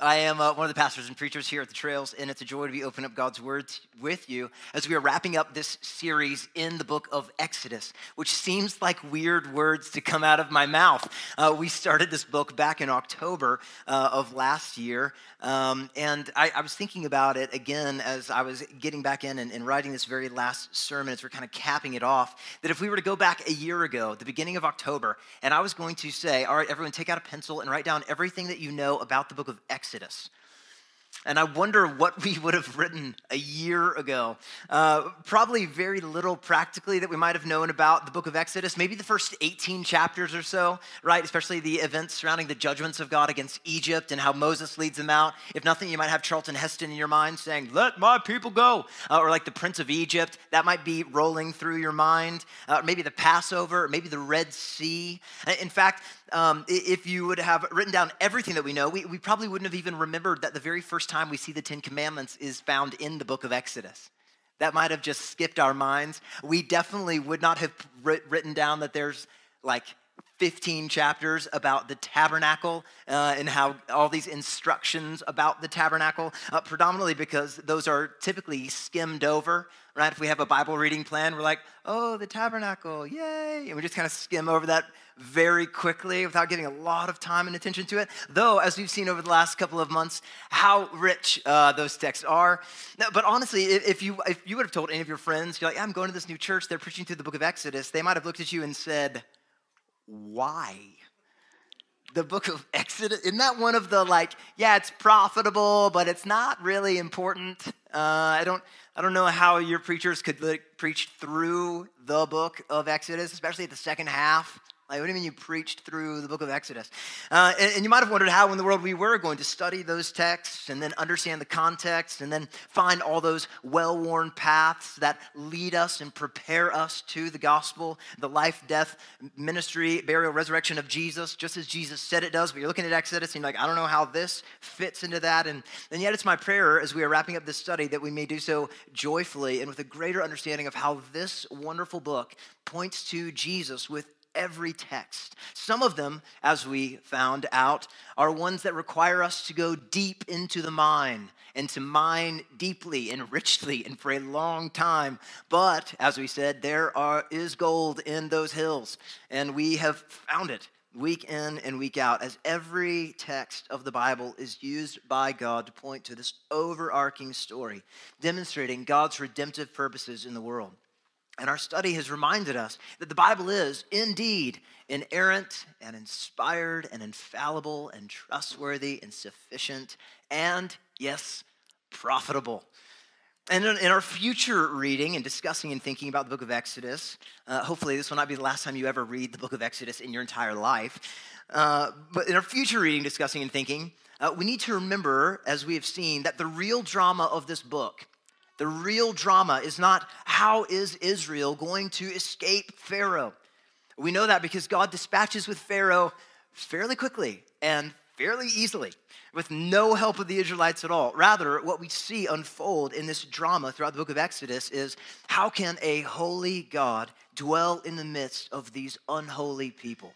I am uh, one of the pastors and preachers here at the Trails, and it's a joy to be opening up God's Word with you as we are wrapping up this series in the book of Exodus, which seems like weird words to come out of my mouth. Uh, we started this book back in October uh, of last year, um, and I, I, was thinking about it again as I was getting back in and, and writing this very last sermon as we're kind of capping it off. That if we were to go back a year ago, the beginning of October, and I was going to say, All right, everyone, take out a pencil and write down everything that you know about the book of Exodus Exodus. And I wonder what we would have written a year ago. Uh, probably very little practically that we might have known about the book of Exodus. Maybe the first 18 chapters or so, right? Especially the events surrounding the judgments of God against Egypt and how Moses leads them out. If nothing, you might have Charlton Heston in your mind saying, Let my people go. Uh, or like the Prince of Egypt, that might be rolling through your mind. Uh, maybe the Passover, maybe the Red Sea. In fact, um, if you would have written down everything that we know, we, we probably wouldn't have even remembered that the very first time we see the Ten Commandments is found in the book of Exodus. That might have just skipped our minds. We definitely would not have written down that there's like 15 chapters about the tabernacle uh, and how all these instructions about the tabernacle, uh, predominantly because those are typically skimmed over, right? If we have a Bible reading plan, we're like, oh, the tabernacle, yay. And we just kind of skim over that very quickly without giving a lot of time and attention to it. Though, as we've seen over the last couple of months, how rich uh, those texts are. But honestly, if you, if you would have told any of your friends, you're like, I'm going to this new church, they're preaching through the book of Exodus, they might have looked at you and said, why? The book of Exodus, isn't that one of the like, yeah, it's profitable, but it's not really important? Uh, I don't, I don't know how your preachers could like, preach through the book of Exodus, especially at the second half. Like, what do you mean you preached through the book of Exodus? Uh, and, and, you might have wondered how in the world we were going to study those texts and then understand the context and then find all those well worn paths that lead us and prepare us to the gospel, the life, death, ministry, burial, resurrection of Jesus, just as Jesus said it does. But you're looking at Exodus and you're like, I don't know how this fits into that. And, and yet it's my prayer as we are wrapping up this study that we may do so joyfully and with a greater understanding of how this wonderful book points to Jesus with every text. Some of them, as we found out, are ones that require us to go deep into the mind and to mine deeply and richly and for a long time. But as we said, there are, is gold in those hills, and we have found it week in and week out, as every text of the Bible is used by God to point to this overarching story, demonstrating God's redemptive purposes in the world. And our study has reminded us that the Bible is indeed inerrant and inspired and infallible and trustworthy and sufficient and, yes, profitable. And in our future reading and discussing and thinking about the book of Exodus, uh, hopefully this will not be the last time you ever read the book of Exodus in your entire life. Uh, but in our future reading, discussing, and thinking, uh, we need to remember, as we have seen, that the real drama of this book the real drama is not how is Israel going to escape Pharaoh. We know that because God dispatches with Pharaoh fairly quickly and fairly easily with no help of the Israelites at all. Rather, what we see unfold in this drama throughout the book of Exodus is how can a holy God dwell in the midst of these unholy people?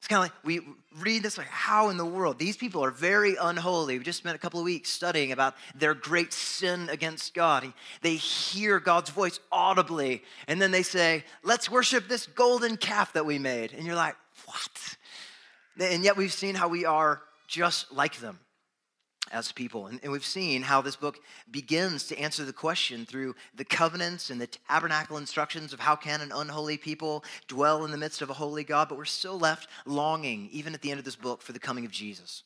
It's kind of like we read this like, how in the world? These people are very unholy. We just spent a couple of weeks studying about their great sin against God. They hear God's voice audibly, and then they say, Let's worship this golden calf that we made. And you're like, What? And yet we've seen how we are just like them as people. And, and, we've seen how this book begins to answer the question through the covenants and the tabernacle instructions of how can an unholy people dwell in the midst of a holy God, but we're still left longing, even at the end of this book, for the coming of Jesus.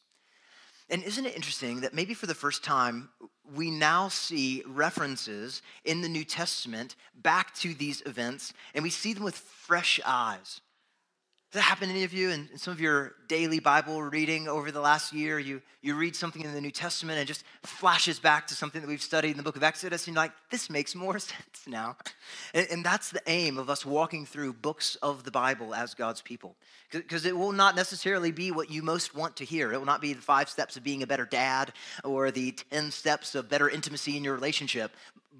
And isn't it interesting that maybe for the first time, we now see references in the New Testament back to these events, and we see them with fresh eyes. Does that happen to any of you in, in, some of your daily Bible reading over the last year? You, you read something in the New Testament and just flashes back to something that we've studied in the book of Exodus, and you're like, this makes more sense now. And, and that's the aim of us walking through books of the Bible as God's people. Because it will not necessarily be what you most want to hear. It will not be the five steps of being a better dad or the 10 steps of better intimacy in your relationship,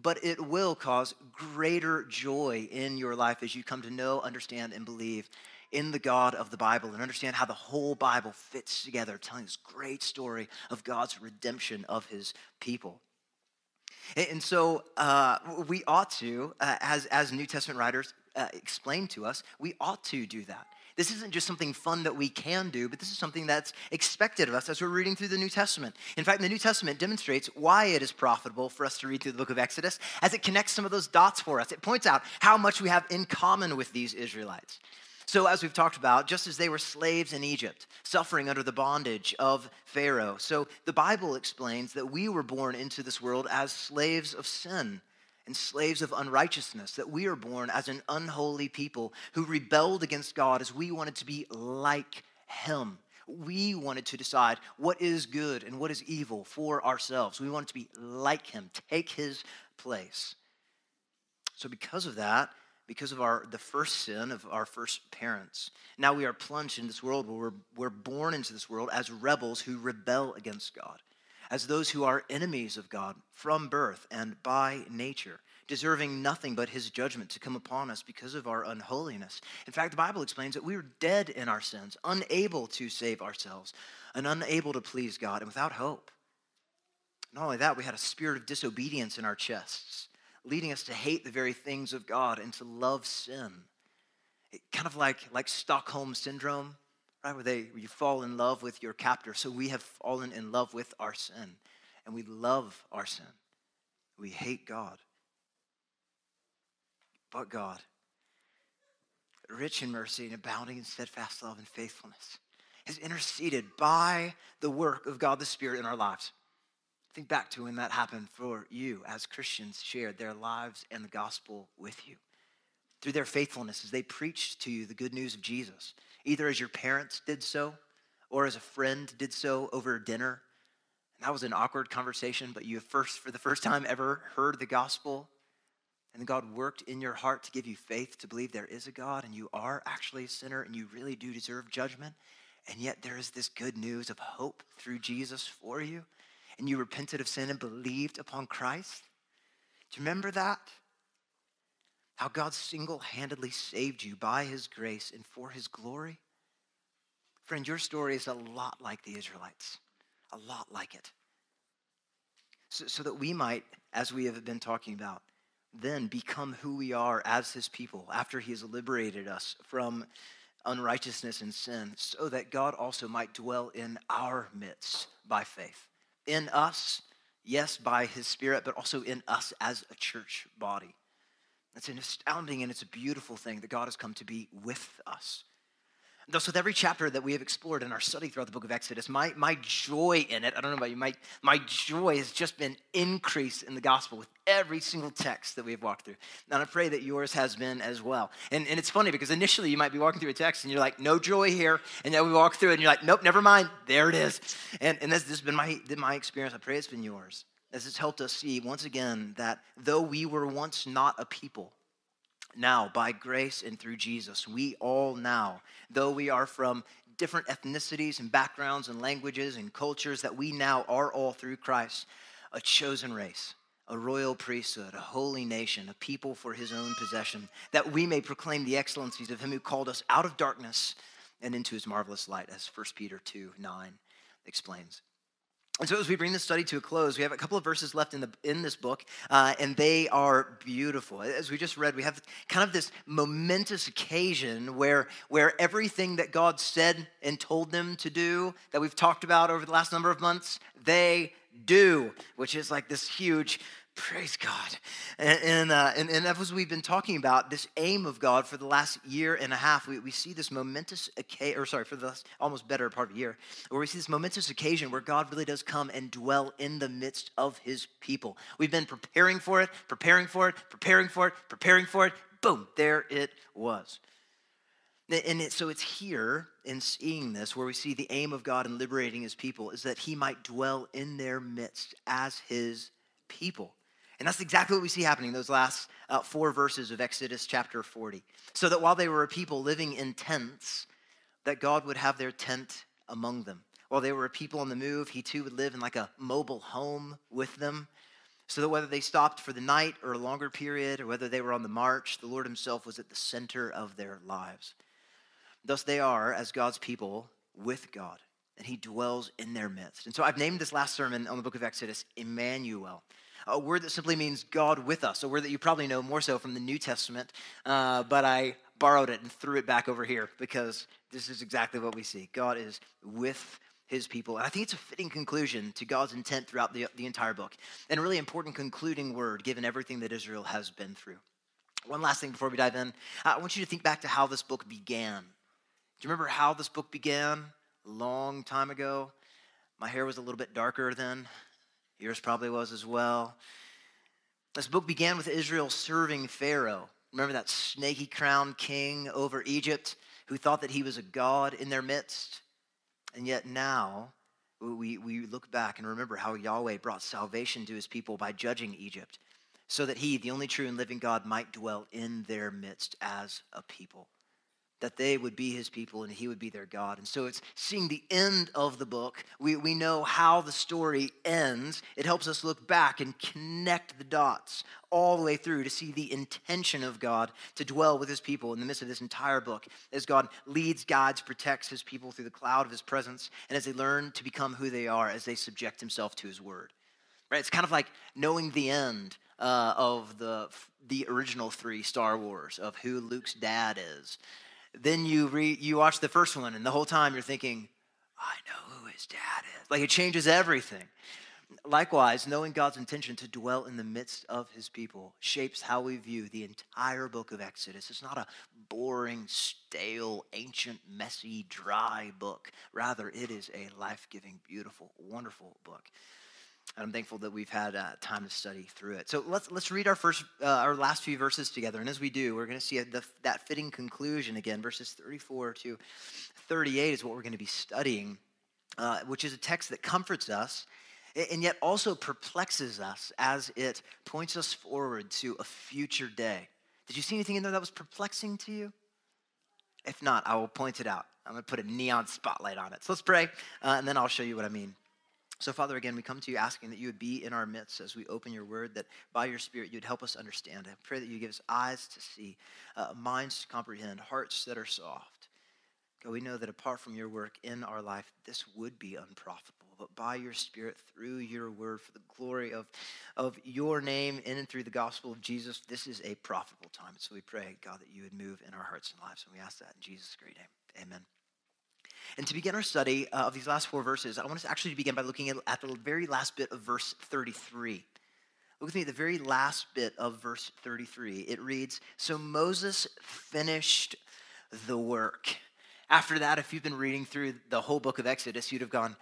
but it will cause greater joy in your life as you come to know, understand, and believe in the God of the Bible and understand how the whole Bible fits together, telling this great story of God's redemption of his people. And so uh, we ought to, uh, as, as New Testament writers uh, explain to us, we ought to do that. This isn't just something fun that we can do, but this is something that's expected of us as we're reading through the New Testament. In fact, the New Testament demonstrates why it is profitable for us to read through the book of Exodus as it connects some of those dots for us. It points out how much we have in common with these Israelites. So, as we've talked about, just as they were slaves in Egypt, suffering under the bondage of Pharaoh, so the Bible explains that we were born into this world as slaves of sin and slaves of unrighteousness, that we are born as an unholy people who rebelled against God as we wanted to be like Him. We wanted to decide what is good and what is evil for ourselves. We wanted to be like Him, take His place. So, because of that, because of our the first sin of our first parents, now we are plunged in this world where we're, we're born into this world as rebels who rebel against God as those who are enemies of God from birth and by nature, deserving nothing but his judgment to come upon us because of our unholiness. In fact, the Bible explains that we were dead in our sins, unable to save ourselves, and unable to please God, and without hope. Not only that, we had a spirit of disobedience in our chests, leading us to hate the very things of God and to love sin. It, kind of like, like Stockholm syndrome right? Where, they, where you fall in love with your captor. So we have fallen in love with our sin, and we love our sin. We hate God. But God, rich in mercy and abounding in steadfast love and faithfulness, has interceded by the work of God the Spirit in our lives. Think back to when that happened for you as Christians shared their lives and the gospel with you. Through their faithfulness as they preached to you the good news of Jesus either as your parents did so or as a friend did so over dinner. And that was an awkward conversation, but you first, for the first time ever, heard the gospel. And God worked in your heart to give you faith to believe there is a God and you are actually a sinner and you really do deserve judgment. And yet there is this good news of hope through Jesus for you. And you repented of sin and believed upon Christ. Do you remember that? how God single handedly saved you by his grace and for his glory? Friend, your story is a lot like the Israelites, a lot like it. So, so, that we might, as we have been talking about, then become who we are as his people after he has liberated us from unrighteousness and sin, so that God also might dwell in our midst by faith. In us, yes, by his spirit, but also in us as a church body. It's an astounding and it's a beautiful thing that God has come to be with us. Thus, with every chapter that we have explored in our study throughout the book of Exodus, my, my joy in it, I don't know about you, my, my joy has just been increased in the gospel with every single text that we have walked through. And I pray that yours has been as well. And, and it's funny because initially you might be walking through a text and you're like, no joy here. And then we walk through it and you're like, nope, never mind. There it is. And, and this, this has been my, my experience. I pray it's been yours This has helped us see once again that though we were once not a people, now by grace and through Jesus, we all now, though we are from different ethnicities and backgrounds and languages and cultures, that we now are all through Christ a chosen race, a royal priesthood, a holy nation, a people for his own possession, that we may proclaim the excellencies of him who called us out of darkness and into his marvelous light, as 1 Peter 2 9 explains. And so, as we bring this study to a close, we have a couple of verses left in, the, in this book, uh, and they are beautiful. As we just read, we have kind of this momentous occasion where, where everything that God said and told them to do, that we've talked about over the last number of months, they do, which is like this huge Praise God. And, and, uh, and, and, as we've been talking about, this aim of God for the last year and a half, we, we see this momentous occasion, or sorry, for the almost better part of a year, where we see this momentous occasion where God really does come and dwell in the midst of his people. We've been preparing for it, preparing for it, preparing for it, preparing for it. Boom, there it was. And it, so it's here in seeing this where we see the aim of God in liberating his people is that he might dwell in their midst as his people. And that's exactly what we see happening those last uh, four verses of Exodus chapter 40. So that while they were a people living in tents, that God would have their tent among them. While they were a people on the move, he too would live in like a mobile home with them. So that whether they stopped for the night or a longer period, or whether they were on the march, the Lord himself was at the center of their lives. Thus they are, as God's people, with God, and he dwells in their midst. And so I've named this last sermon on the book of Exodus Emmanuel, a word that simply means God with us, a word that you probably know more so from the New Testament, uh, but I borrowed it and threw it back over here because this is exactly what we see. God is with his people. And I think it's a fitting conclusion to God's intent throughout the, the entire book, and a really important concluding word given everything that Israel has been through. One last thing before we dive in I want you to think back to how this book began. Do you remember how this book began long time ago? My hair was a little bit darker then. Yours probably was as well. This book began with Israel serving Pharaoh. Remember that snaky crowned king over Egypt who thought that he was a god in their midst? And yet now, we, we look back and remember how Yahweh brought salvation to his people by judging Egypt, so that he, the only true and living God, might dwell in their midst as a people that they would be his people and he would be their God. And so it's seeing the end of the book. We, we know how the story ends. It helps us look back and connect the dots all the way through to see the intention of God to dwell with his people in the midst of this entire book as God leads, guides, protects his people through the cloud of his presence, and as they learn to become who they are as they subject himself to his word. Right? It's kind of like knowing the end uh, of the, the original three Star Wars, of who Luke's dad is then you read, you watch the first one, and the whole time you're thinking, I know who his dad is. Like it changes everything. Likewise, knowing God's intention to dwell in the midst of his people shapes how we view the entire book of Exodus. It's not a boring, stale, ancient, messy, dry book. Rather, it is a life giving, beautiful, wonderful book. And I'm thankful that we've had uh, time to study through it. So let's let's read our first uh, our last few verses together. And as we do, we're going to see a, the, that fitting conclusion again. Verses 34 to 38 is what we're going to be studying, uh, which is a text that comforts us and yet also perplexes us as it points us forward to a future day. Did you see anything in there that was perplexing to you? If not, I will point it out. I'm going to put a neon spotlight on it. So let's pray, uh, and then I'll show you what I mean. So, Father, again, we come to you asking that you would be in our midst as we open your word, that by your Spirit you would help us understand. I pray that you give us eyes to see, uh, minds to comprehend, hearts that are soft. God, we know that apart from your work in our life, this would be unprofitable. But by your Spirit, through your word, for the glory of, of your name in and through the gospel of Jesus, this is a profitable time. So we pray, God, that you would move in our hearts and lives. And we ask that in Jesus' great name. Amen. And to begin our study uh, of these last four verses, I want us to actually begin by looking at, at the very last bit of verse 33. Look with me at the very last bit of verse 33. It reads So Moses finished the work. After that, if you've been reading through the whole book of Exodus, you'd have gone,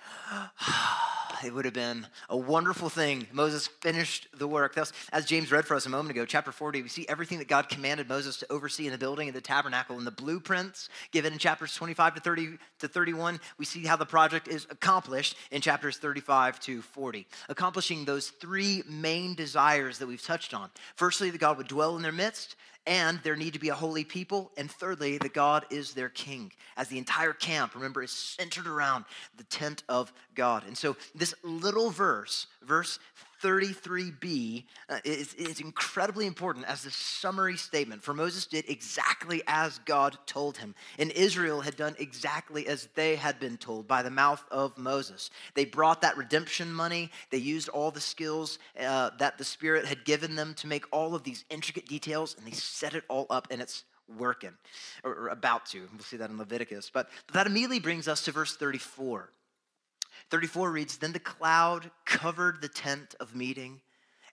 Ah, it would have been a wonderful thing. Moses finished the work. That's, as James read for us a moment ago, chapter 40, we see everything that God commanded Moses to oversee in the building of the tabernacle and the blueprints given in chapters 25 to 30 to 31. We see how the project is accomplished in chapters 35 to 40, accomplishing those three main desires that we've touched on. Firstly, that God would dwell in their midst and there need to be a holy people. And thirdly, that God is their king, as the entire camp, remember, is centered around the tent of God. And so, this little verse, verse 33b uh, is, is incredibly important as a summary statement. For Moses did exactly as God told him, and Israel had done exactly as they had been told by the mouth of Moses. They brought that redemption money, they used all the skills uh, that the Spirit had given them to make all of these intricate details, and they set it all up, and it's working, or, about to. We'll see that in Leviticus. But that immediately brings us to verse 34. 34 reads Then the cloud covered the tent of meeting,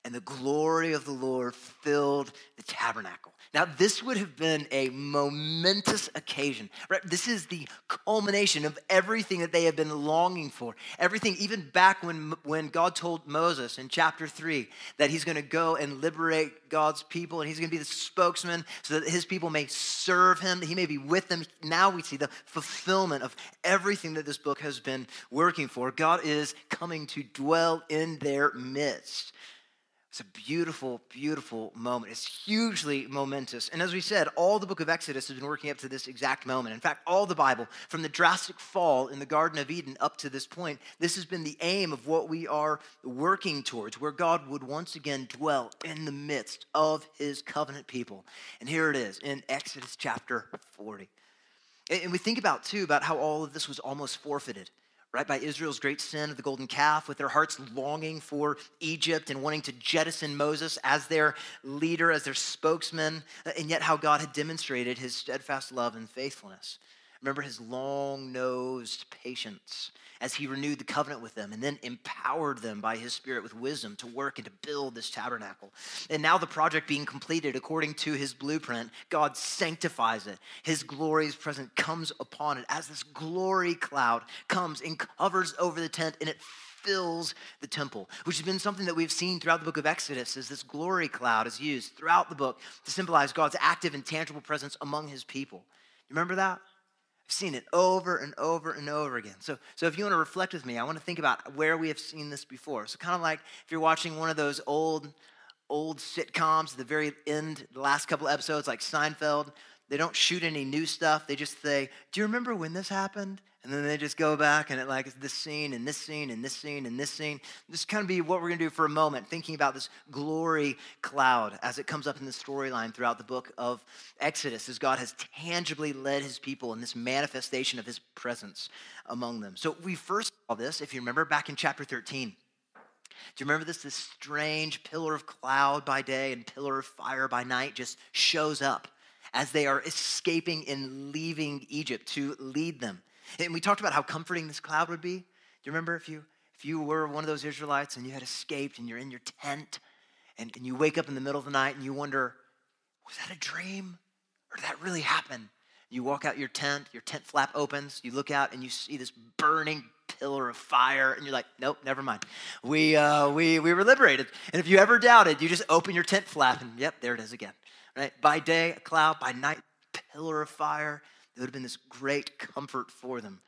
and the glory of the Lord filled the tabernacle. Now, this would have been a momentous occasion, right? This is the culmination of everything that they have been longing for. Everything, even back when, when God told Moses in chapter 3 that he's going to go and liberate God's people and he's going to be the spokesman so that his people may serve him, he may be with them. Now we see the fulfillment of everything that this book has been working for. God is coming to dwell in their midst. It's a beautiful, beautiful moment. It's hugely momentous. And as we said, all the book of Exodus has been working up to this exact moment. In fact, all the Bible, from the drastic fall in the Garden of Eden up to this point, this has been the aim of what we are working towards, where God would once again dwell in the midst of his covenant people. And here it is in Exodus chapter 40. And we think about, too, about how all of this was almost forfeited, right? By Israel's great sin of the golden calf, with their hearts longing for Egypt and wanting to jettison Moses as their leader, as their spokesman, uh, and yet how God had demonstrated his steadfast love and faithfulness. Remember his long nosed patience as he renewed the covenant with them and then empowered them by his spirit with wisdom to work and to build this tabernacle. And now, the project being completed according to his blueprint, God sanctifies it. His glory's presence comes upon it as this glory cloud comes and covers over the tent and it fills the temple, which has been something that we've seen throughout the book of Exodus as this glory cloud is used throughout the book to symbolize God's active and tangible presence among his people. You remember that? I've seen it over and over and over again. So, so if you want to reflect with me, I want to think about where we have seen this before. So, kind of like if you're watching one of those old, old sitcoms, the very end, the last couple episodes, like Seinfeld, they don't shoot any new stuff. They just say, Do you remember when this happened? And then they just go back and it like this scene and this scene and this scene and this scene. This kind of be what we're going to do for a moment, thinking about this glory cloud as it comes up in the storyline throughout the book of Exodus, as God has tangibly led his people in this manifestation of his presence among them. So we first saw this, if you remember, back in chapter 13. Do you remember this? This strange pillar of cloud by day and pillar of fire by night just shows up as they are escaping and leaving Egypt to lead them. And we talked about how comforting this cloud would be. Do you remember if you if you were one of those Israelites and you had escaped and you're in your tent and, and you wake up in the middle of the night and you wonder, was that a dream? Or did that really happen? You walk out your tent, your tent flap opens, you look out and you see this burning pillar of fire, and you're like, nope, never mind. We, uh, we, we were liberated. And if you ever doubted, you just open your tent flap and yep, there it is again. Right? By day, a cloud, by night, pillar of fire. It would have been this great comfort for them.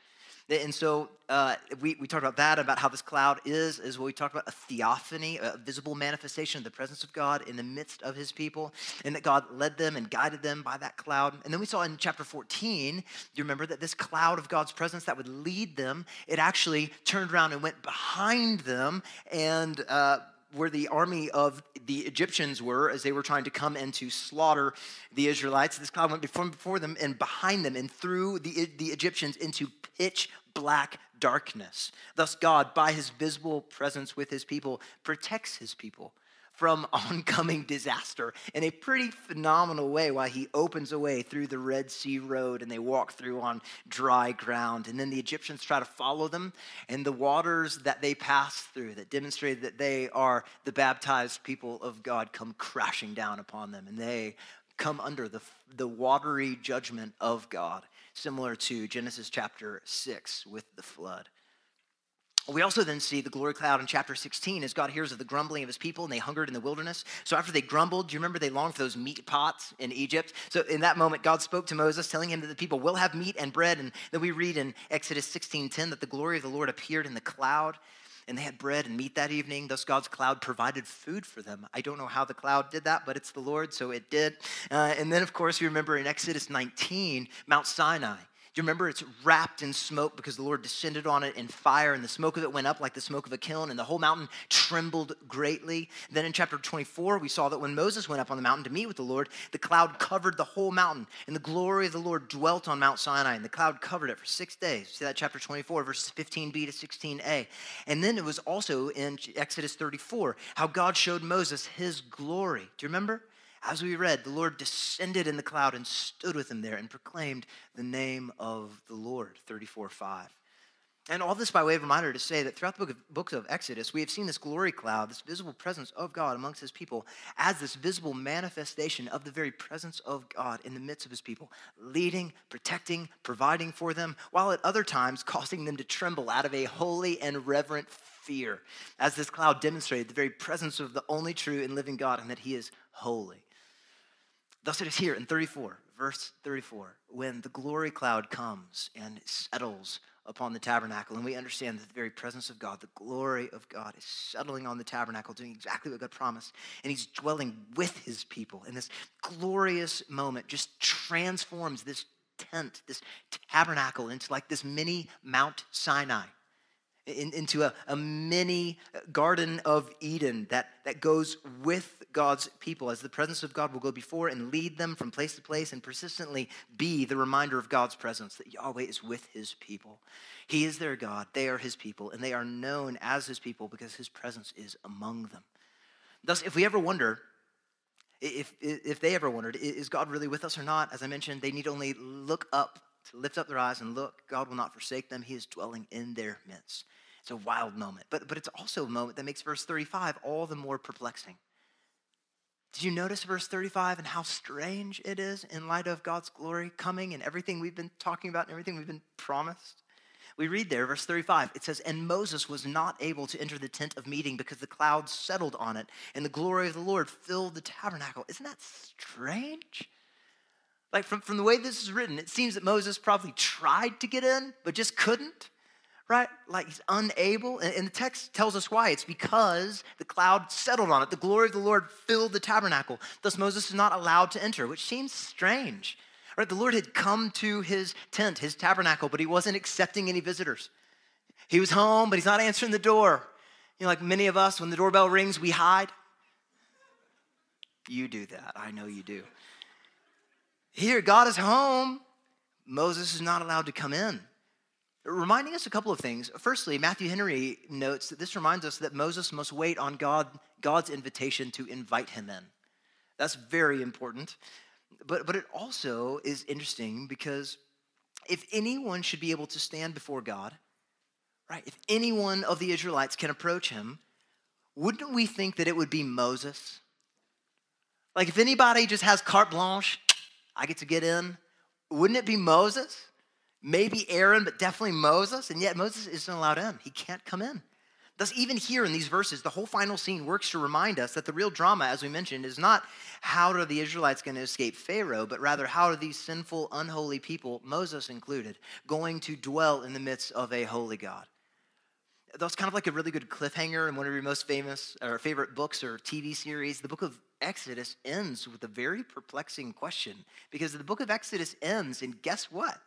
And so uh, we, we talked about that, about how this cloud is, is what we talked about a theophany, a visible manifestation of the presence of God in the midst of his people, and that God led them and guided them by that cloud. And then we saw in chapter 14, you remember that this cloud of God's presence that would lead them, it actually turned around and went behind them and uh, where the army of the Egyptians were as they were trying to come and to slaughter the Israelites. This cloud went before, before them and behind them and threw the, the Egyptians into pitch black darkness. Thus, God, by his visible presence with his people, protects his people from oncoming disaster in a pretty phenomenal way while he opens a way through the Red Sea Road and they walk through on dry ground. And then the Egyptians try to follow them, and the waters that they pass through that demonstrate that they are the baptized people of God come crashing down upon them, and they come under the, the watery judgment of God, similar to Genesis chapter 6 with the flood. We also then see the glory cloud in chapter 16 as God hears of the grumbling of his people and they hungered in the wilderness. So after they grumbled, do you remember they longed for those meat pots in Egypt? So in that moment, God spoke to Moses, telling him that the people will have meat and bread. And then we read in Exodus 16:10 that the glory of the Lord appeared in the cloud and they had bread and meat that evening. Thus, God's cloud provided food for them. I don't know how the cloud did that, but it's the Lord, so it did. Uh, and then, of course, you remember in Exodus 19, Mount Sinai. Do you remember it's wrapped in smoke because the Lord descended on it in fire, and the smoke of it went up like the smoke of a kiln, and the whole mountain trembled greatly? Then in chapter 24, we saw that when Moses went up on the mountain to meet with the Lord, the cloud covered the whole mountain, and the glory of the Lord dwelt on Mount Sinai, and the cloud covered it for six days. See that chapter 24, verses 15b to 16a. And then it was also in Exodus 34 how God showed Moses his glory. Do you remember? As we read, the Lord descended in the cloud and stood with him there and proclaimed the name of the Lord, 34 5. And all this by way of reminder to say that throughout the book of, books of Exodus, we have seen this glory cloud, this visible presence of God amongst his people, as this visible manifestation of the very presence of God in the midst of his people, leading, protecting, providing for them, while at other times causing them to tremble out of a holy and reverent fear, as this cloud demonstrated the very presence of the only true and living God and that he is holy. Thus it is here in 34, verse 34, when the glory cloud comes and settles upon the tabernacle, and we understand that the very presence of God, the glory of God, is settling on the tabernacle, doing exactly what God promised, and He's dwelling with His people. And this glorious moment just transforms this tent, this tabernacle, into like this mini Mount Sinai. In, into a, a mini uh, Garden of Eden that, that goes with God's people, as the presence of God will go before and lead them from place to place and persistently be the reminder of God's presence that Yahweh is with his people. He is their God, they are his people, and they are known as his people because his presence is among them. Thus, if we ever wonder, if, if they ever wondered, is God really with us or not? As I mentioned, they need only look up, to lift up their eyes and look. God will not forsake them. He is dwelling in their midst. It's a wild moment, but, but it's also a moment that makes verse 35 all the more perplexing. Did you notice verse 35 and how strange it is in light of God's glory coming and everything we've been talking about and everything we've been promised? We read there, verse 35, it says, And Moses was not able to enter the tent of meeting because the cloud settled on it, and the glory of the Lord filled the tabernacle. Isn't that strange? Like, from, from the way this is written, it seems that Moses probably tried to get in, but just couldn't right? Like he's unable. And the text tells us why. It's because the cloud settled on it. The glory of the Lord filled the tabernacle. Thus, Moses is not allowed to enter, which seems strange. Right? The Lord had come to his tent, his tabernacle, but he wasn't accepting any visitors. He was home, but he's not answering the door. You know, like many of us, when the doorbell rings, we hide. You do that. I know you do. Here, God is home. Moses is not allowed to come in reminding us a couple of things. Firstly, Matthew Henry notes that this reminds us that Moses must wait on God, God's invitation to invite him in. That's very important. But, but it also is interesting because if anyone should be able to stand before God, right, if anyone of the Israelites can approach him, wouldn't we think that it would be Moses? Like if anybody just has carte blanche, I get to get in, wouldn't it be Moses? maybe Aaron, but definitely Moses, and yet Moses isn't allowed in. He can't come in. Thus, even here in these verses, the whole final scene works to remind us that the real drama, as we mentioned, is not how are the Israelites going to escape Pharaoh, but rather how are these sinful, unholy people, Moses included, going to dwell in the midst of a holy God. That's kind of like a really good cliffhanger in one of your most famous or favorite books or TV series. The book of Exodus ends with a very perplexing question because the book of Exodus ends, and guess what?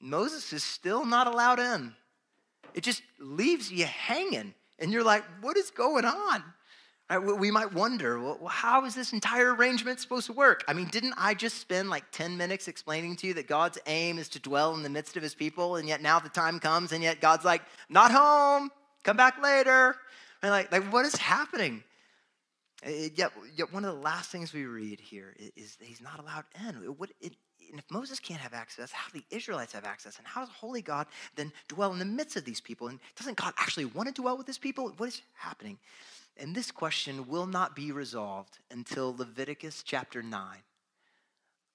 Moses is still not allowed in. It just leaves you hanging, and you're like, what is going on? We might wonder, well, how is this entire arrangement supposed to work? I mean, didn't I just spend like 10 minutes explaining to you that God's aim is to dwell in the midst of his people, and yet now the time comes, and yet God's like, not home, come back later. And like, like what is happening? Uh, yet, yet one of the last things we read here is, he's not allowed in. It, it, and if Moses can't have access, how do the Israelites have access? And how does holy God then dwell in the midst of these people? And doesn't God actually want to dwell with his people? What is happening? And this question will not be resolved until Leviticus chapter 9.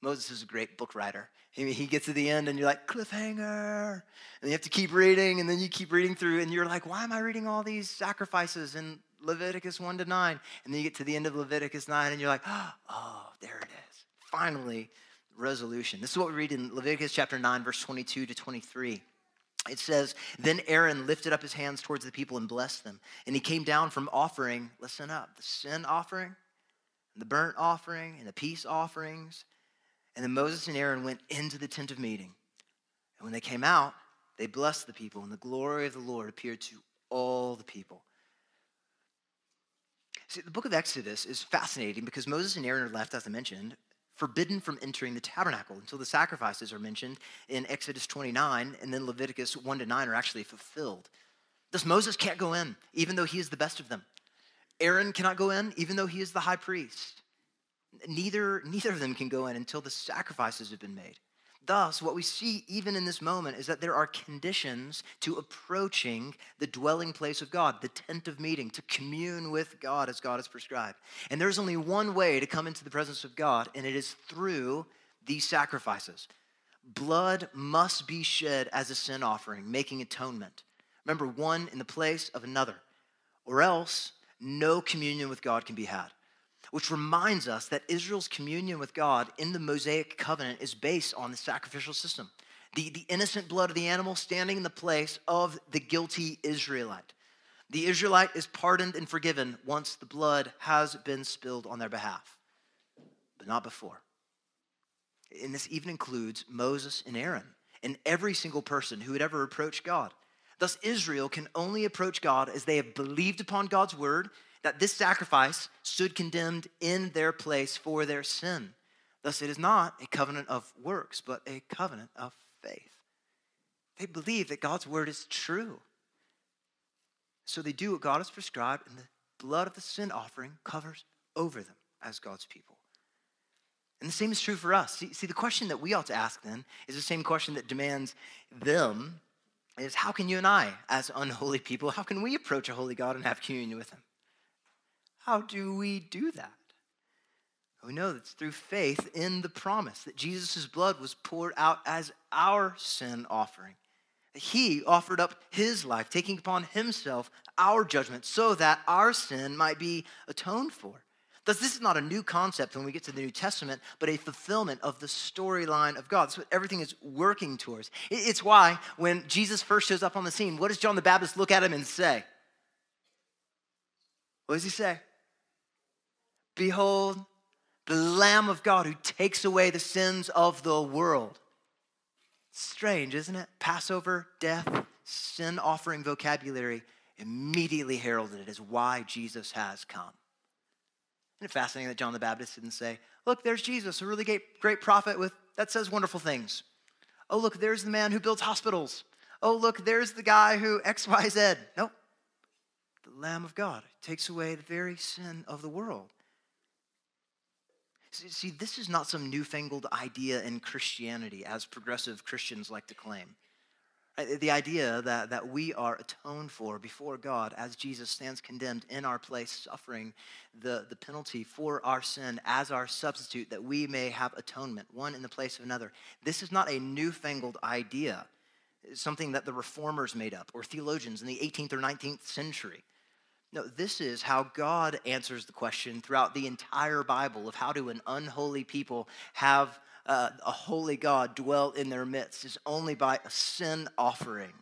Moses is a great book writer. He gets to the end and you're like, cliffhanger. And you have to keep reading, and then you keep reading through, and you're like, why am I reading all these sacrifices in Leviticus 1 to 9? And then you get to the end of Leviticus 9, and you're like, oh, there it is. Finally, resolution. This is what we read in Leviticus chapter 9, verse 22 to 23. It says, Then Aaron lifted up his hands towards the people and blessed them. And he came down from offering, listen up, the sin offering, the burnt offering, and the peace offerings. And then Moses and Aaron went into the tent of meeting. And when they came out, they blessed the people, and the glory of the Lord appeared to all the people. See, the book of Exodus is fascinating because Moses and Aaron are left, as I mentioned, forbidden from entering the tabernacle until the sacrifices are mentioned in Exodus 29 and then Leviticus 1 to 9 are actually fulfilled. Thus, Moses can't go in, even though he is the best of them. Aaron cannot go in, even though he is the high priest. Neither, neither of them can go in until the sacrifices have been made. Thus, what we see even in this moment is that there are conditions to approaching the dwelling place of God, the tent of meeting, to commune with God as God has prescribed. And there's only one way to come into the presence of God, and it is through these sacrifices. Blood must be shed as a sin offering, making atonement. Remember, one in the place of another, or else no communion with God can be had which reminds us that Israel's communion with God in the Mosaic covenant is based on the sacrificial system. The, the innocent blood of the animal standing in the place of the guilty Israelite. The Israelite is pardoned and forgiven once the blood has been spilled on their behalf, but not before. And this even includes Moses and Aaron and every single person who had ever approached God. Thus, Israel can only approach God as they have believed upon God's word that this sacrifice stood condemned in their place for their sin. Thus, it is not a covenant of works, but a covenant of faith. They believe that God's word is true. So they do what God has prescribed, and the blood of the sin offering covers over them as God's people. And the same is true for us. See, see, the question that we ought to ask then is the same question that demands them is how can you and I, as unholy people, how can we approach a holy God and have communion with him? How do we do that? We know that it's through faith in the promise that Jesus' blood was poured out as our sin offering. He offered up his life, taking upon himself our judgment so that our sin might be atoned for. Thus, this is not a new concept when we get to the New Testament, but a fulfillment of the storyline of God. That's what everything is working towards. It's why when Jesus first shows up on the scene, what does John the Baptist look at him and say? What does he say? Behold, the Lamb of God who takes away the sins of the world. Strange, isn't it? Passover, death, sin offering vocabulary immediately heralded it as why Jesus has come. Isn't it fascinating that John the Baptist didn't say, Look, there's Jesus, a really great, great prophet with that says wonderful things. Oh, look, there's the man who builds hospitals. Oh, look, there's the guy who XYZ. Nope. The Lamb of God takes away the very sin of the world. See, this is not some newfangled idea in Christianity, as progressive Christians like to claim. Uh, the idea that, that we are atoned for before God as Jesus stands condemned in our place, suffering the, the penalty for our sin as our substitute, that we may have atonement, one in the place of another. This is not a newfangled idea, something that the reformers made up or theologians in the 18th or 19th century. No, this is how God answers the question throughout the entire Bible of how do an unholy people have uh, a holy God dwell in their midst is only by a sin offering.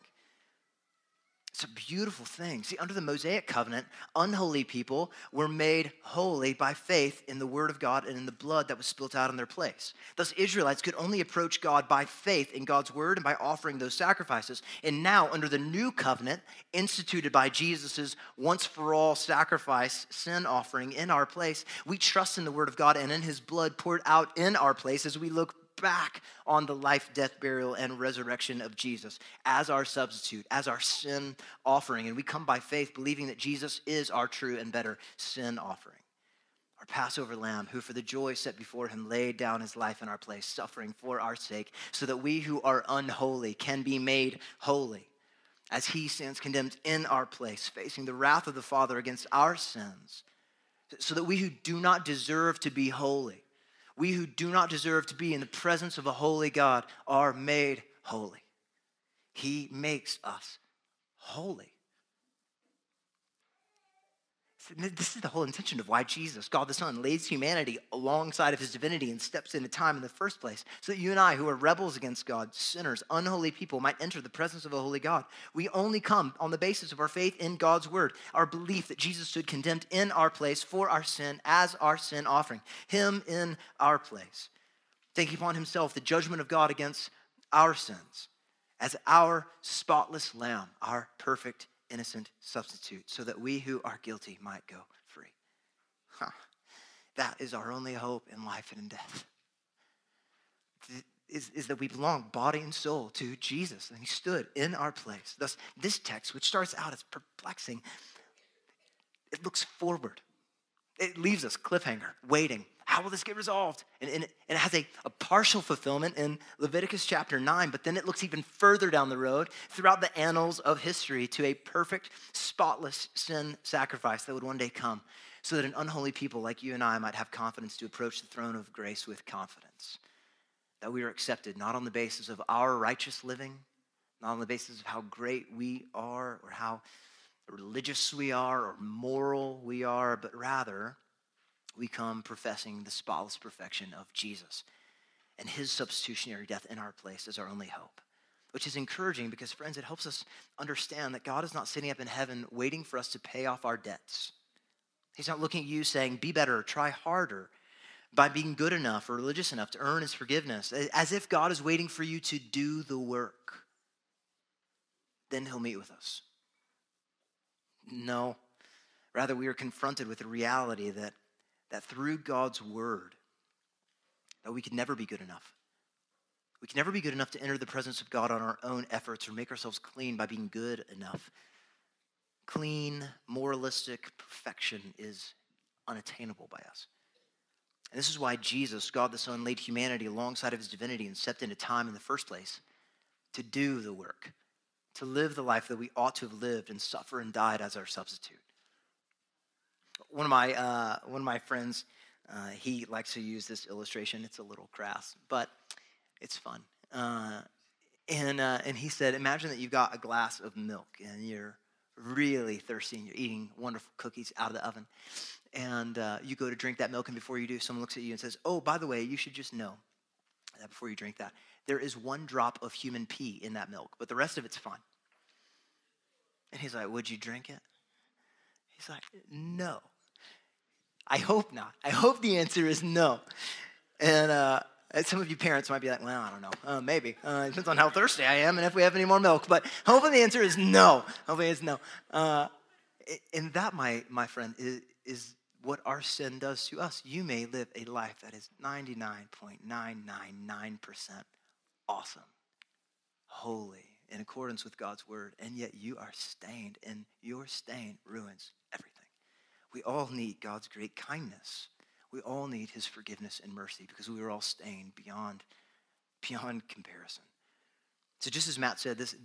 It's a beautiful thing. See, under the Mosaic covenant, unholy people were made holy by faith in the word of God and in the blood that was spilt out in their place. Thus, Israelites could only approach God by faith in God's word and by offering those sacrifices. And now, under the new covenant, instituted by Jesus' once for all sacrifice, sin offering in our place, we trust in the word of God and in his blood poured out in our place as we look back on the life, death, burial, and resurrection of Jesus as our substitute, as our sin offering. And we come by faith, believing that Jesus is our true and better sin offering. Our Passover lamb, who for the joy set before him laid down his life in our place, suffering for our sake, so that we who are unholy can be made holy as he stands condemned in our place, facing the wrath of the Father against our sins, so that we who do not deserve to be holy we who do not deserve to be in the presence of a holy God are made holy. He makes us holy. This is the whole intention of why Jesus, God the Son, lays humanity alongside of his divinity and steps into time in the first place, so that you and I, who are rebels against God, sinners, unholy people, might enter the presence of a holy God. We only come on the basis of our faith in God's word, our belief that Jesus stood condemned in our place for our sin as our sin offering, him in our place, taking upon himself the judgment of God against our sins as our spotless lamb, our perfect innocent substitute so that we who are guilty might go free. Huh. That is our only hope in life and in death. Is, is that we belong body and soul to Jesus, and He stood in our place. Thus, this text, which starts out as perplexing, it looks forward. It leaves us cliffhanger, waiting, how will this get resolved? And, and, and, it has a, a partial fulfillment in Leviticus chapter 9, but then it looks even further down the road throughout the annals of history to a perfect, spotless sin sacrifice that would one day come so that an unholy people like you and I might have confidence to approach the throne of grace with confidence. That we are accepted not on the basis of our righteous living, not on the basis of how great we are or how religious we are or moral we are, but rather we come professing the spotless perfection of Jesus and his substitutionary death in our place as our only hope. Which is encouraging because, friends, it helps us understand that God is not sitting up in heaven waiting for us to pay off our debts. He's not looking at you saying, be better, try harder by being good enough or religious enough to earn his forgiveness, as if God is waiting for you to do the work. then he'll meet with us. No. Rather, we are confronted with the reality that, that through God's word, that we can never be good enough. We can never be good enough to enter the presence of God on our own efforts or make ourselves clean by being good enough. Clean, moralistic perfection is unattainable by us. And this is why Jesus, God the Son, laid humanity alongside of his divinity and stepped into time in the first place to do the work, to live the life that we ought to have lived and suffer and died as our substitute. One of my, uh, one of my friends, uh, he likes to use this illustration. It's a little crass, but it's fun. Uh, and, uh, and he said, Imagine that you've got a glass of milk and you're really thirsty and you're eating wonderful cookies out of the oven. And uh, you go to drink that milk, and before you do, someone looks at you and says, Oh, by the way, you should just know that before you drink that, there is one drop of human pee in that milk, but the rest of it's fine. And he's like, Would you drink it? He's like, No. I hope not. I hope the answer is no. And uh, some of you parents might be like, well, I don't know, uh, maybe. Uh, it depends on how thirsty I am and if we have any more milk. But hopefully the answer is no. Hopefully it's no. Uh, and that, my, my friend, is, is what our sin does to us. You may live a life that is 99.999% awesome, holy, in accordance with God's word, and yet you are stained, and your stain ruins everything. We all need God's great kindness we all need his forgiveness and mercy because we were all stained beyond, beyond comparison. So just as Matt said, this,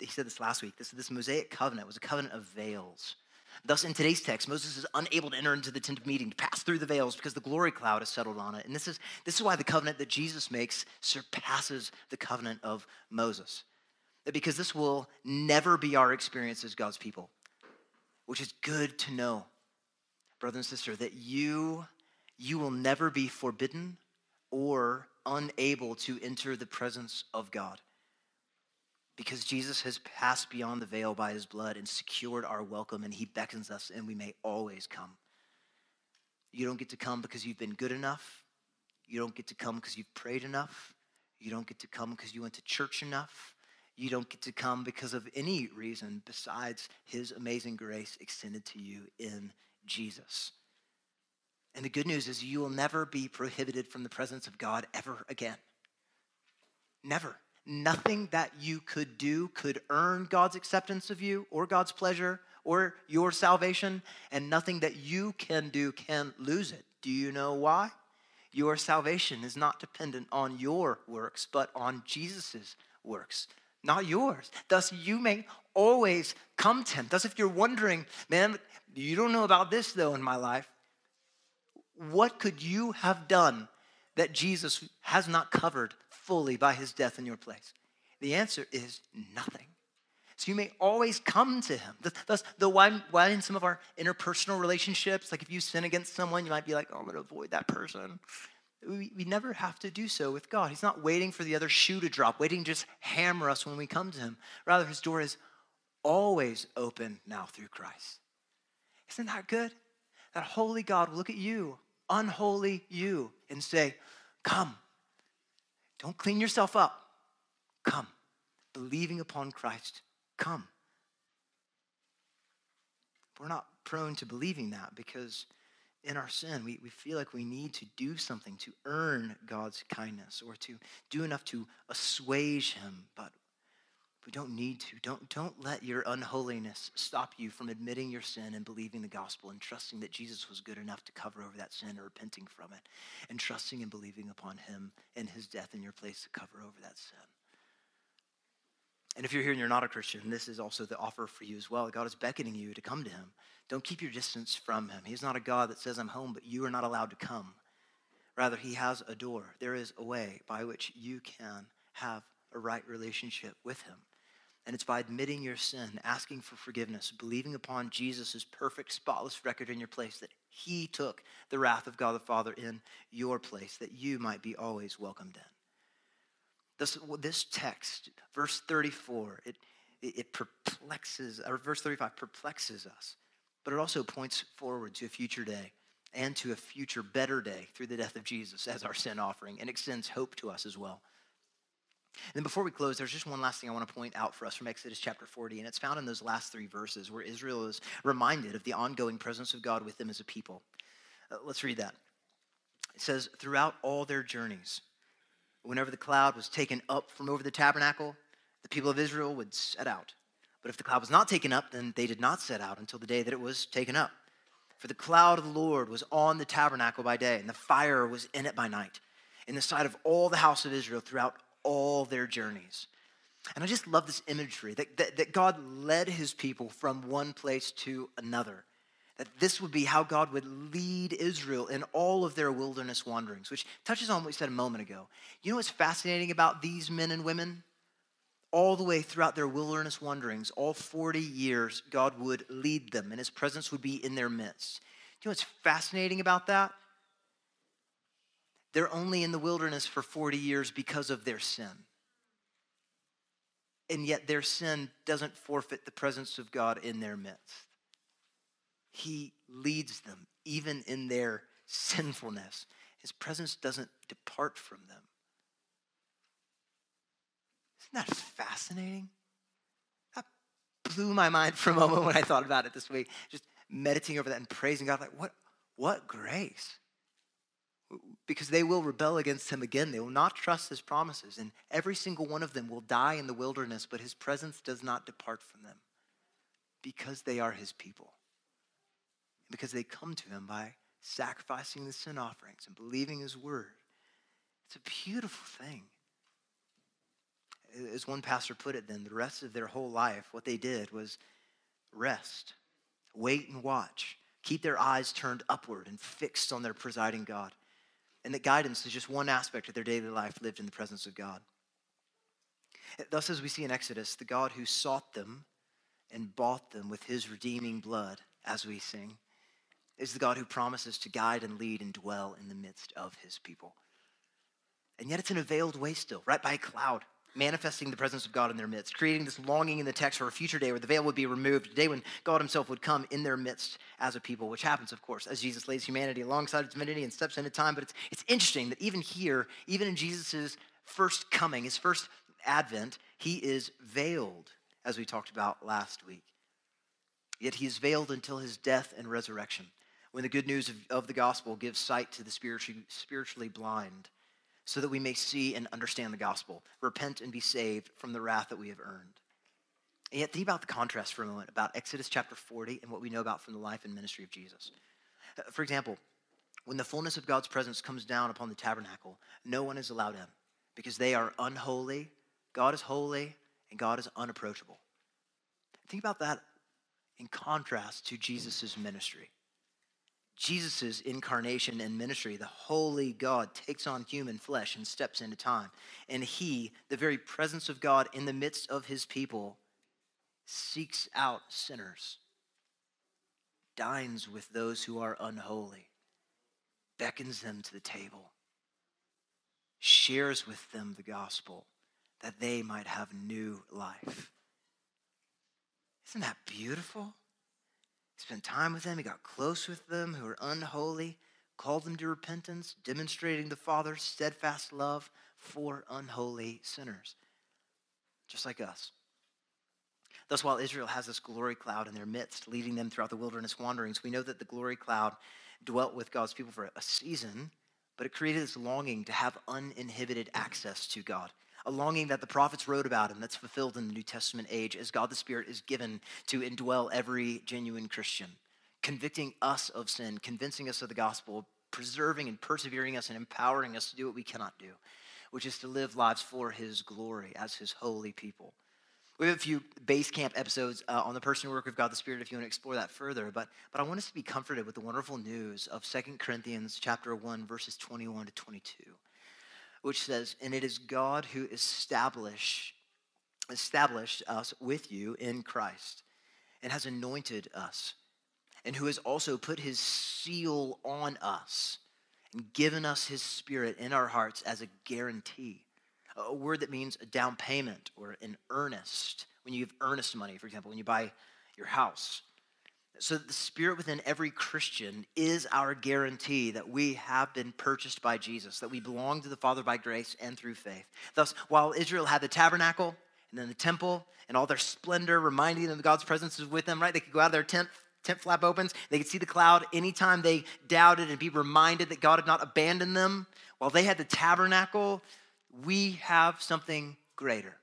he said this last week, this, this Mosaic covenant was a covenant of veils. Thus, in today's text, Moses is unable to enter into the tent of meeting, to pass through the veils, because the glory cloud has settled on it. And this is, this is why the covenant that Jesus makes surpasses the covenant of Moses. Because this will never be our experience as God's people, which is good to know, brother and sister, that you you will never be forbidden or unable to enter the presence of God. Because Jesus has passed beyond the veil by his blood and secured our welcome, and he beckons us, and we may always come. You don't get to come because you've been good enough. You don't get to come because you've prayed enough. You don't get to come because you went to church enough. You don't get to come because of any reason besides his amazing grace extended to you in Jesus. And the good news is you will never be prohibited from the presence of God ever again. Never. Nothing that you could do could earn God's acceptance of you or God's pleasure or your salvation, and nothing that you can do can lose it. Do you know why? Your salvation is not dependent on your works, but on Jesus' works, not yours. Thus, you may always come to Him. Thus, if you're wondering, man, you don't know about this though in my life, what could you have done that Jesus has not covered fully by his death in your place? The answer is nothing. So you may always come to him. Thus, the why, why in some of our interpersonal relationships, like if you sin against someone, you might be like, oh, I'm going to avoid that person. We, we never have to do so with God. He's not waiting for the other shoe to drop, waiting to just hammer us when we come to him. Rather, his door is always open now through Christ. Isn't that good? That holy God will look at you unholy you and say, Come. Don't clean yourself up. Come. Believing upon Christ, come. We're not prone to believing that because in our sin, we, we feel like we need to do something to earn God's kindness or to do enough to assuage Him. But we don't need to. Don't, don't let your unholiness stop you from admitting your sin and believing the gospel and trusting that Jesus was good enough to cover over that sin or repenting from it and trusting and believing upon him and his death in your place to cover over that sin. And if you're here and you're not a Christian, this is also the offer for you as well. God is beckoning you to come to him. Don't keep your distance from him. He's not a God that says, I'm home, but you are not allowed to come. Rather, he has a door. There is a way by which you can have a right relationship with him. And it's by admitting your sin, asking for forgiveness, believing upon Jesus' perfect, spotless record in your place, that he took the wrath of God the Father in your place, that you might be always welcomed in. This, this text, verse 34, it, it perplexes, or verse 35 perplexes us, but it also points forward to a future day and to a future better day through the death of Jesus as our sin offering and extends hope to us as well. And then before we close, there's just one last thing I want to point out for us from Exodus chapter 40, and it's found in those last three verses where Israel is reminded of the ongoing presence of God with them as a people. Uh, let's read that. It says, Throughout all their journeys, whenever the cloud was taken up from over the tabernacle, the people of Israel would set out. But if the cloud was not taken up, then they did not set out until the day that it was taken up. For the cloud of the Lord was on the tabernacle by day, and the fire was in it by night, in the sight of all the house of Israel throughout all their journeys. And I just love this imagery that, that, that, God led his people from one place to another. That this would be how God would lead Israel in all of their wilderness wanderings, which touches on what we said a moment ago. You know what's fascinating about these men and women? All the way throughout their wilderness wanderings, all 40 years, God would lead them and his presence would be in their midst. You know what's fascinating about that? They're only in the wilderness for 40 years because of their sin. And yet their sin doesn't forfeit the presence of God in their midst. He leads them even in their sinfulness. His presence doesn't depart from them. Isn't that fascinating? That blew my mind for a moment when I thought about it this week. Just meditating over that and praising God. Like, what, what grace? Because they will rebel against him again. They will not trust his promises, and every single one of them will die in the wilderness, but his presence does not depart from them because they are his people. Because they come to him by sacrificing the sin offerings and believing his word. It's a beautiful thing. As one pastor put it, then, the rest of their whole life, what they did was rest, wait and watch, keep their eyes turned upward and fixed on their presiding God and that guidance is just one aspect of their daily life lived in the presence of God. Thus, as we see in Exodus, the God who sought them and bought them with his redeeming blood, as we sing, is the God who promises to guide and lead and dwell in the midst of his people. And yet it's in a veiled way still, right by a cloud manifesting the presence of God in their midst, creating this longing in the text for a future day where the veil would be removed, a day when God himself would come in their midst as a people, which happens, of course, as Jesus lays humanity alongside its divinity and steps into time. But it's, it's interesting that even here, even in Jesus' first coming, his first advent, he is veiled, as we talked about last week. Yet he is veiled until his death and resurrection, when the good news of, of the gospel gives sight to the spiritually, spiritually blind so that we may see and understand the gospel, repent and be saved from the wrath that we have earned. And yet, think about the contrast for a moment about Exodus chapter 40 and what we know about from the life and ministry of Jesus. For example, when the fullness of God's presence comes down upon the tabernacle, no one is allowed in because they are unholy, God is holy, and God is unapproachable. Think about that in contrast to Jesus' ministry. Jesus' incarnation and ministry, the holy God takes on human flesh and steps into time. And he, the very presence of God in the midst of his people, seeks out sinners, dines with those who are unholy, beckons them to the table, shares with them the gospel that they might have new life. Isn't that beautiful? Spent time with them. He got close with them who were unholy, called them to repentance, demonstrating the Father's steadfast love for unholy sinners, just like us. Thus, while Israel has this glory cloud in their midst, leading them throughout the wilderness wanderings, we know that the glory cloud dwelt with God's people for a season, but it created this longing to have uninhibited access to God a longing that the prophets wrote about and that's fulfilled in the New Testament age as God the Spirit is given to indwell every genuine Christian, convicting us of sin, convincing us of the gospel, preserving and persevering us and empowering us to do what we cannot do, which is to live lives for His glory as His holy people. We have a few base camp episodes uh, on the personal work of God the Spirit if you want to explore that further. But, but I want us to be comforted with the wonderful news of 2 Corinthians chapter 1, verses 21 to 22 which says, And it is God who established, established us with you in Christ and has anointed us, and who has also put his seal on us and given us his spirit in our hearts as a guarantee. A word that means a down payment or an earnest. When you give earnest money, for example, when you buy your house, So the Spirit within every Christian is our guarantee that we have been purchased by Jesus, that we belong to the Father by grace and through faith. Thus, while Israel had the tabernacle and then the temple and all their splendor, reminding them God's presence is with them, right? They could go out of their tent, tent flap opens, they could see the cloud anytime they doubted and be reminded that God had not abandoned them. While they had the tabernacle, we have something greater.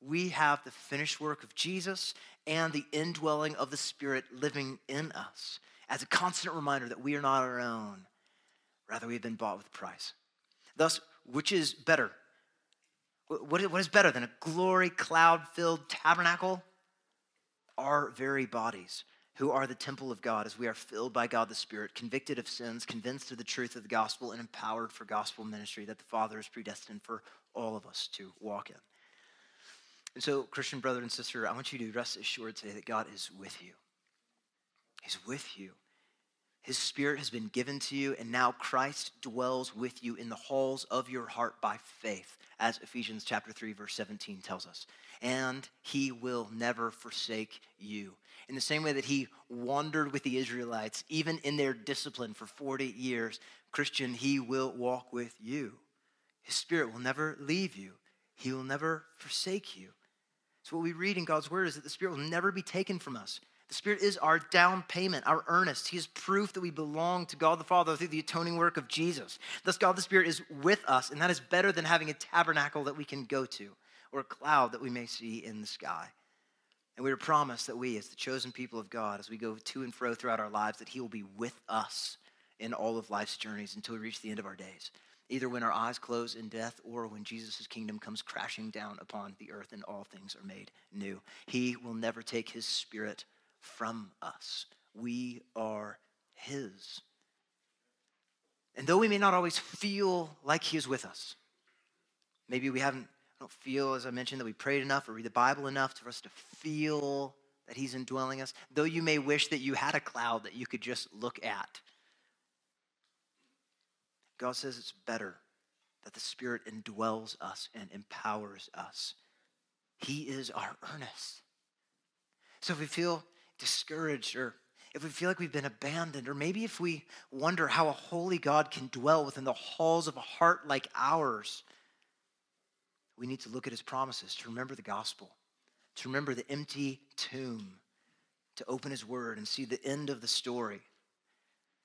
We have the finished work of Jesus and the indwelling of the Spirit living in us as a constant reminder that we are not our own. Rather, we have been bought with a price. Thus, which is better? What is better than a glory cloud filled tabernacle? Our very bodies, who are the temple of God, as we are filled by God the Spirit, convicted of sins, convinced of the truth of the gospel, and empowered for gospel ministry that the Father is predestined for all of us to walk in. And so, Christian brother and sister, I want you to rest assured today that God is with you. He's with you. His spirit has been given to you, and now Christ dwells with you in the halls of your heart by faith, as Ephesians chapter 3, verse 17 tells us. And he will never forsake you. In the same way that he wandered with the Israelites, even in their discipline for 40 years, Christian, he will walk with you. His spirit will never leave you, he will never forsake you. So, what we read in God's word is that the Spirit will never be taken from us. The Spirit is our down payment, our earnest. He is proof that we belong to God the Father through the atoning work of Jesus. Thus, God the Spirit is with us, and that is better than having a tabernacle that we can go to or a cloud that we may see in the sky. And we are promised that we, as the chosen people of God, as we go to and fro throughout our lives, that He will be with us in all of life's journeys until we reach the end of our days either when our eyes close in death or when Jesus' kingdom comes crashing down upon the earth and all things are made new. He will never take his spirit from us. We are his. And though we may not always feel like he is with us, maybe we haven't, I don't feel, as I mentioned, that we prayed enough or read the Bible enough for us to feel that he's indwelling us, though you may wish that you had a cloud that you could just look at God says it's better that the Spirit indwells us and empowers us. He is our earnest. So if we feel discouraged or if we feel like we've been abandoned, or maybe if we wonder how a holy God can dwell within the halls of a heart like ours, we need to look at his promises, to remember the gospel, to remember the empty tomb, to open his word and see the end of the story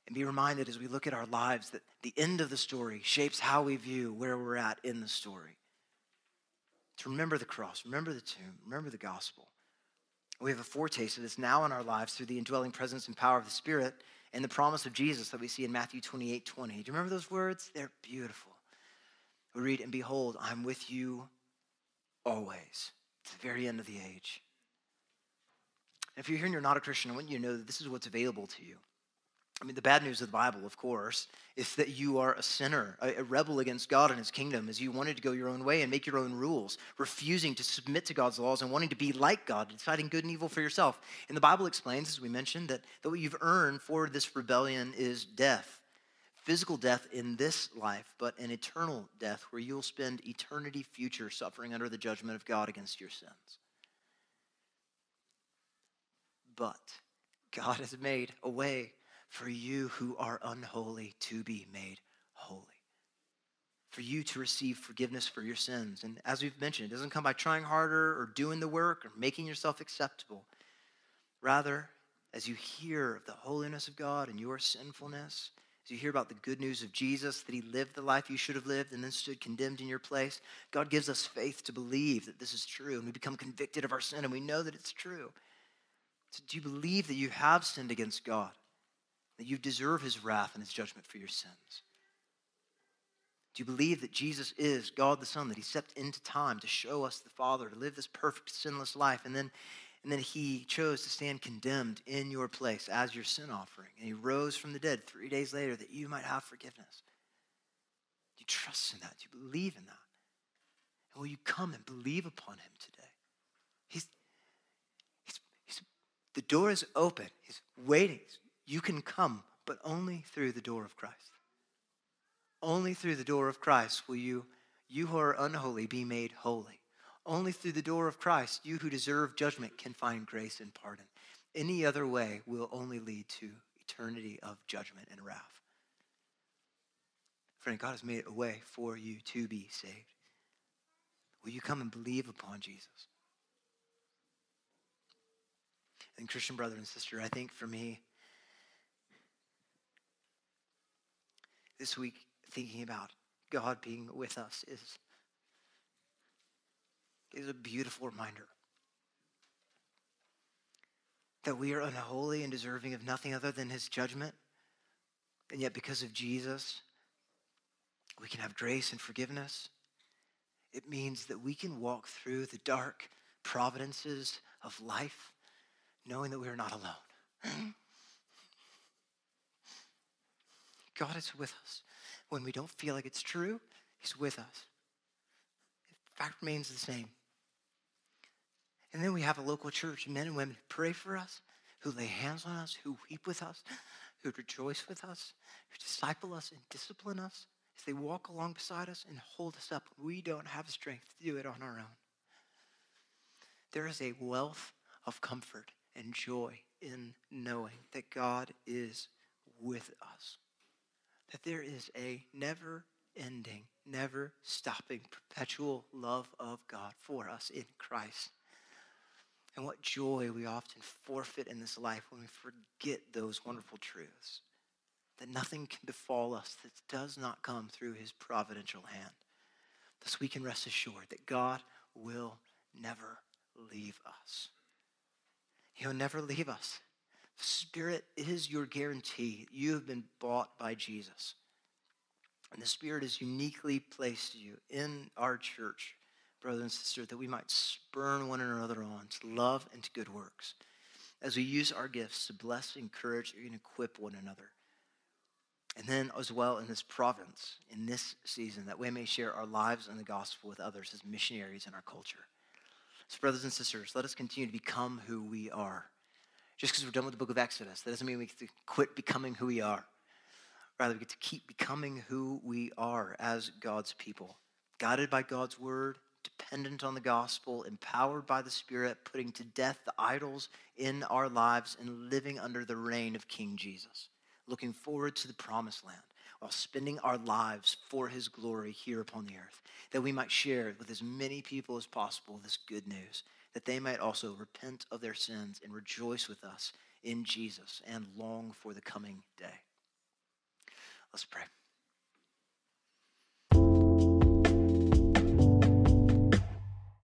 and be reminded as we look at our lives that the end of the story shapes how we view where we're at in the story. To remember the cross, remember the tomb, remember the gospel. We have a foretaste of this now in our lives through the indwelling presence and power of the Spirit and the promise of Jesus that we see in Matthew 28 20. Do you remember those words? They're beautiful. We read, And behold, I'm with you always to the very end of the age. if you're here and you're not a Christian, I want you to know that this is what's available to you. I mean, the bad news of the Bible, of course, is that you are a sinner, a, rebel against God and his kingdom, as you wanted to go your own way and make your own rules, refusing to submit to God's laws and wanting to be like God, deciding good and evil for yourself. And the Bible explains, as we mentioned, that, that what you've earned for this rebellion is death. Physical death in this life, but an eternal death where you'll spend eternity future suffering under the judgment of God against your sins. But God has made a way for you who are unholy to be made holy. For you to receive forgiveness for your sins. And as we've mentioned, it doesn't come by trying harder or doing the work or making yourself acceptable. Rather, as you hear of the holiness of God and your sinfulness, as you hear about the good news of Jesus, that he lived the life you should have lived and then stood condemned in your place, God gives us faith to believe that this is true. And we become convicted of our sin and we know that it's true. So do you believe that you have sinned against God? That you deserve his wrath and his judgment for your sins? Do you believe that Jesus is God the Son, that he stepped into time to show us the Father, to live this perfect, sinless life, and then, and then he chose to stand condemned in your place as your sin offering, and he rose from the dead three days later that you might have forgiveness? Do you trust in that? Do you believe in that? And will you come and believe upon him today? He's, he's, he's, the door is open. He's waiting. He's you can come, but only through the door of Christ. Only through the door of Christ will you, you who are unholy, be made holy. Only through the door of Christ, you who deserve judgment can find grace and pardon. Any other way will only lead to eternity of judgment and wrath. Friend, God has made a way for you to be saved. Will you come and believe upon Jesus? And Christian brother and sister, I think for me, this week, thinking about God being with us is, is a beautiful reminder that we are unholy and deserving of nothing other than his judgment. And yet, because of Jesus, we can have grace and forgiveness. It means that we can walk through the dark providences of life knowing that we are not alone. God is with us. When we don't feel like it's true, He's with us. The fact remains the same. And then we have a local church, men and women who pray for us, who lay hands on us, who weep with us, who rejoice with us, who disciple us and discipline us as they walk along beside us and hold us up. We don't have strength to do it on our own. There is a wealth of comfort and joy in knowing that God is with us. That there is a never ending, never stopping, perpetual love of God for us in Christ. And what joy we often forfeit in this life when we forget those wonderful truths. That nothing can befall us that does not come through his providential hand. Thus we can rest assured that God will never leave us. He'll never leave us. Spirit is your guarantee. You have been bought by Jesus. And the Spirit is uniquely placed you in our church, brother and sister, that we might spurn one another on to love and to good works. As we use our gifts to bless, encourage, and equip one another. And then, as well, in this province, in this season, that we may share our lives and the gospel with others as missionaries in our culture. So, brothers and sisters, let us continue to become who we are. Just because we're done with the book of Exodus, that doesn't mean we get to quit becoming who we are. Rather, we get to keep becoming who we are as God's people, guided by God's word, dependent on the gospel, empowered by the Spirit, putting to death the idols in our lives, and living under the reign of King Jesus, looking forward to the promised land while spending our lives for his glory here upon the earth, that we might share with as many people as possible this good news, that they might also repent of their sins and rejoice with us in Jesus and long for the coming day. Let's pray.